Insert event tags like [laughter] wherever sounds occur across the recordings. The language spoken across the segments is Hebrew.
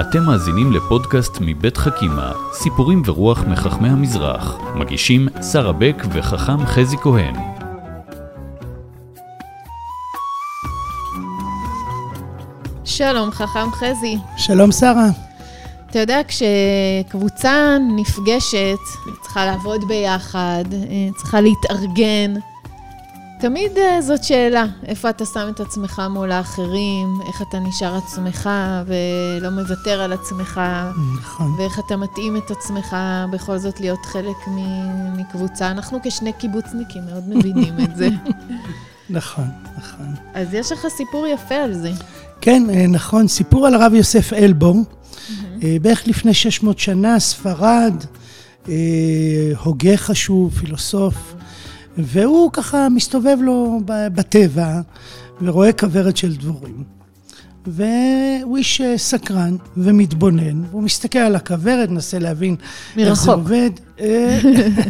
אתם מאזינים לפודקאסט מבית חכימה, סיפורים ורוח מחכמי המזרח. מגישים שרה בק וחכם חזי כהן. שלום, חכם חזי. שלום, שרה. אתה יודע, כשקבוצה נפגשת, היא צריכה לעבוד ביחד, היא צריכה להתארגן, תמיד אה, זאת שאלה, איפה אתה שם את עצמך מול האחרים, איך אתה נשאר עצמך ולא מוותר על עצמך, נכון. ואיך אתה מתאים את עצמך בכל זאת להיות חלק מקבוצה. אנחנו כשני קיבוצניקים מאוד מבינים את זה. [laughs] נכון, נכון. אז יש לך סיפור יפה על זה. כן, אה, נכון, סיפור על הרב יוסף אלבו. אה, בערך לפני 600 שנה, ספרד, הוגה חשוב, פילוסוף. והוא ככה מסתובב לו בטבע ורואה כוורת של דבורים. והוא איש אה, סקרן ומתבונן, והוא מסתכל על הכוורת, מנסה להבין מרחוק. איך זה עובד. אה,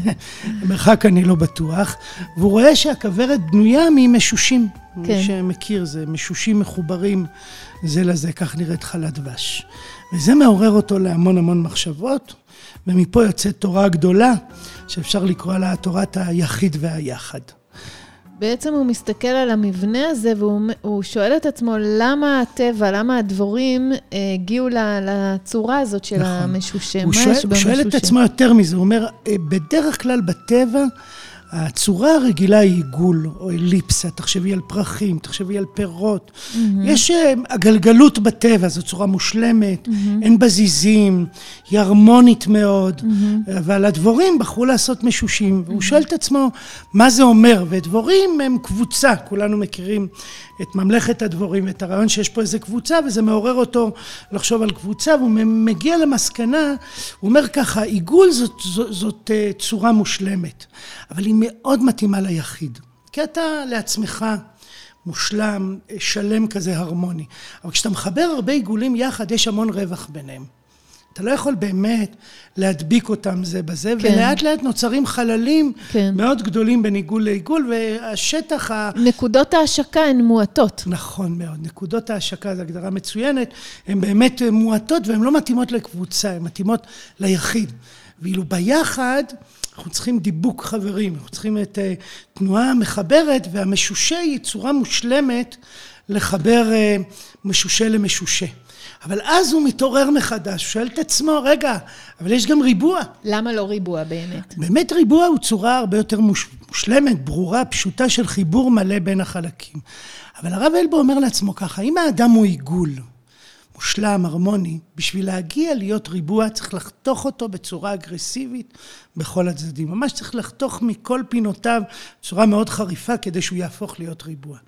[laughs] מרחק אני לא בטוח. והוא רואה שהכוורת בנויה ממשושים. כן. מי שמכיר, זה משושים מחוברים זה לזה, כך נראית חלת דבש. וזה מעורר אותו להמון המון מחשבות, ומפה יוצאת תורה גדולה, שאפשר לקרוא לה תורת היחיד והיחד. בעצם הוא מסתכל על המבנה הזה והוא שואל את עצמו למה הטבע, למה הדבורים אה, הגיעו לצורה הזאת של נכון. המשושה. הוא שואל, הוא שואל את עצמו יותר מזה, הוא אומר, אה, בדרך כלל בטבע הצורה הרגילה היא עיגול או אליפסה, תחשבי על פרחים, תחשבי על פירות. Mm-hmm. יש אה, הגלגלות בטבע, זו צורה מושלמת, mm-hmm. אין בה זיזים, היא הרמונית מאוד, mm-hmm. אבל הדבורים בחרו לעשות משושים, והוא mm-hmm. שואל את עצמו מה זה אומר, ודבורים הם קבוצה, כולנו מכירים את ממלכת הדבורים, את הרעיון שיש פה איזה קבוצה, וזה מעורר אותו לחשוב על קבוצה, והוא מגיע למסקנה, הוא אומר ככה, עיגול זאת, זאת, זאת אה, צורה מושלמת, אבל היא מאוד מתאימה ליחיד, כי אתה לעצמך מושלם, שלם כזה, הרמוני. אבל כשאתה מחבר הרבה עיגולים יחד, יש המון רווח ביניהם. אתה לא יכול באמת להדביק אותם זה בזה, כן. ולאט לאט נוצרים חללים כן. מאוד גדולים בין עיגול לעיגול, והשטח ה... נקודות ההשקה הן מועטות. נכון מאוד. נקודות ההשקה זו הגדרה מצוינת, הן באמת מועטות והן לא מתאימות לקבוצה, הן מתאימות ליחיד. ואילו ביחד... אנחנו צריכים דיבוק חברים, אנחנו צריכים את uh, תנועה מחברת, והמשושה היא צורה מושלמת לחבר uh, משושה למשושה. אבל אז הוא מתעורר מחדש, הוא שואל את עצמו, רגע, אבל יש גם ריבוע. למה לא ריבוע באמת? באמת ריבוע הוא צורה הרבה יותר מושלמת, ברורה, פשוטה של חיבור מלא בין החלקים. אבל הרב אלבו אומר לעצמו ככה, אם האדם הוא עיגול, מושלם, הרמוני, בשביל להגיע להיות ריבוע צריך לחתוך אותו בצורה אגרסיבית בכל הצדדים. ממש צריך לחתוך מכל פינותיו בצורה מאוד חריפה כדי שהוא יהפוך להיות ריבוע.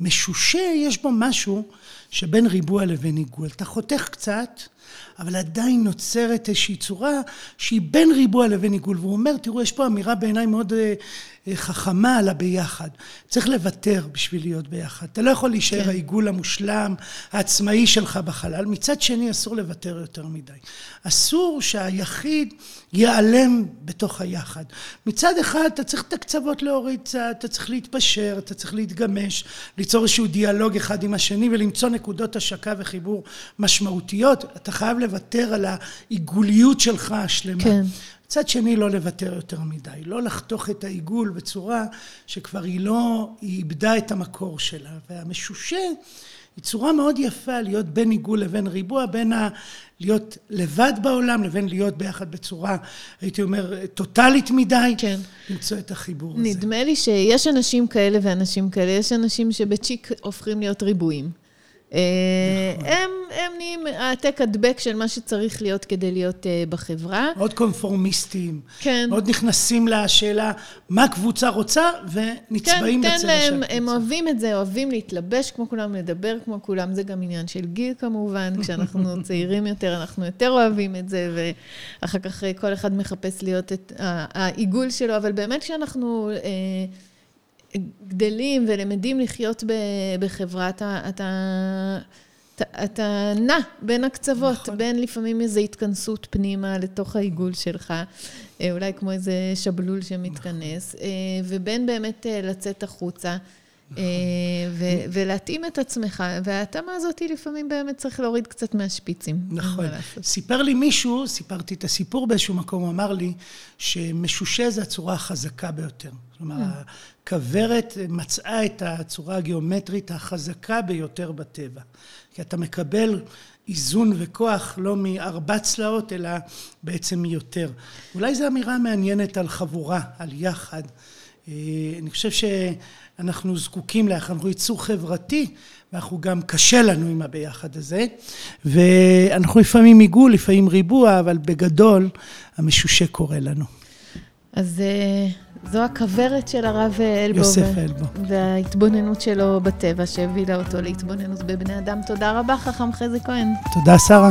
משושה יש בו משהו שבין ריבוע לבין עיגול. אתה חותך קצת, אבל עדיין נוצרת איזושהי צורה שהיא בין ריבוע לבין עיגול. והוא אומר, תראו, יש פה אמירה בעיניי מאוד אה, אה, חכמה על הביחד. צריך לוותר בשביל להיות ביחד. אתה לא יכול להישאר כן. העיגול המושלם, העצמאי שלך בחלל. מצד שני, אסור לוותר יותר מדי. אסור שהיחיד ייעלם בתוך היחד. מצד אחד, אתה צריך את הקצוות להוריד קצת, אתה צריך להתפשר, אתה צריך להתגמש, ליצור איזשהו דיאלוג אחד עם השני ולמצוא נקודות השקה וחיבור משמעותיות. אתה חייב לוותר על העיגוליות שלך השלמה. כן. מצד שני, לא לוותר יותר מדי, לא לחתוך את העיגול בצורה שכבר היא לא, היא איבדה את המקור שלה. והמשושה היא צורה מאוד יפה להיות בין עיגול לבין ריבוע, בין ה... להיות לבד בעולם לבין להיות ביחד בצורה, הייתי אומר, טוטאלית מדי, כן. למצוא את החיבור נדמה הזה. נדמה לי שיש אנשים כאלה ואנשים כאלה, יש אנשים שבצ'יק הופכים להיות ריבועים. אה. הם, הם נהיים העתק הדבק של מה שצריך להיות כדי להיות uh, בחברה. מאוד קונפורמיסטים. כן. מאוד נכנסים לשאלה מה הקבוצה רוצה, ונצבעים כן, בצבע של הקבוצה. הם אוהבים את זה, אוהבים להתלבש כמו כולם, לדבר כמו כולם. זה גם עניין של גיל כמובן. [laughs] כשאנחנו צעירים יותר, אנחנו יותר אוהבים את זה, ואחר כך אה, כל אחד מחפש להיות את העיגול שלו. אבל באמת כשאנחנו... Uh, גדלים ולמדים לחיות בחברה, אתה, אתה, אתה, אתה נע בין הקצוות, נכון. בין לפעמים איזו התכנסות פנימה לתוך העיגול שלך, אה, אולי כמו איזה שבלול שמתכנס, נכון. אה, ובין באמת אה, לצאת החוצה. אה, ו- ולהתאים את עצמך, וההתאמה הזאת לפעמים באמת צריך להוריד קצת מהשפיצים. נכון. סיפר לי מישהו, סיפרתי את הסיפור באיזשהו מקום, הוא אמר לי שמשושה זה הצורה החזקה ביותר. כלומר, הכוורת מצאה את הצורה הגיאומטרית החזקה ביותר בטבע. כי אתה מקבל איזון וכוח לא מארבע צלעות, אלא בעצם מיותר. אולי זו אמירה מעניינת על חבורה, על יחד. אה, אני חושב שאנחנו זקוקים אנחנו ייצור חברתי, ואנחנו גם קשה לנו עם הביחד הזה. ואנחנו לפעמים עיגול, לפעמים ריבוע, אבל בגדול המשושה קורה לנו. אז אה, זו הכוורת של הרב אלבו. יוסף אלבו. וההתבוננות שלו בטבע שהביאה אותו להתבוננות בבני אדם. תודה רבה, חכם חזי כהן. תודה, שרה.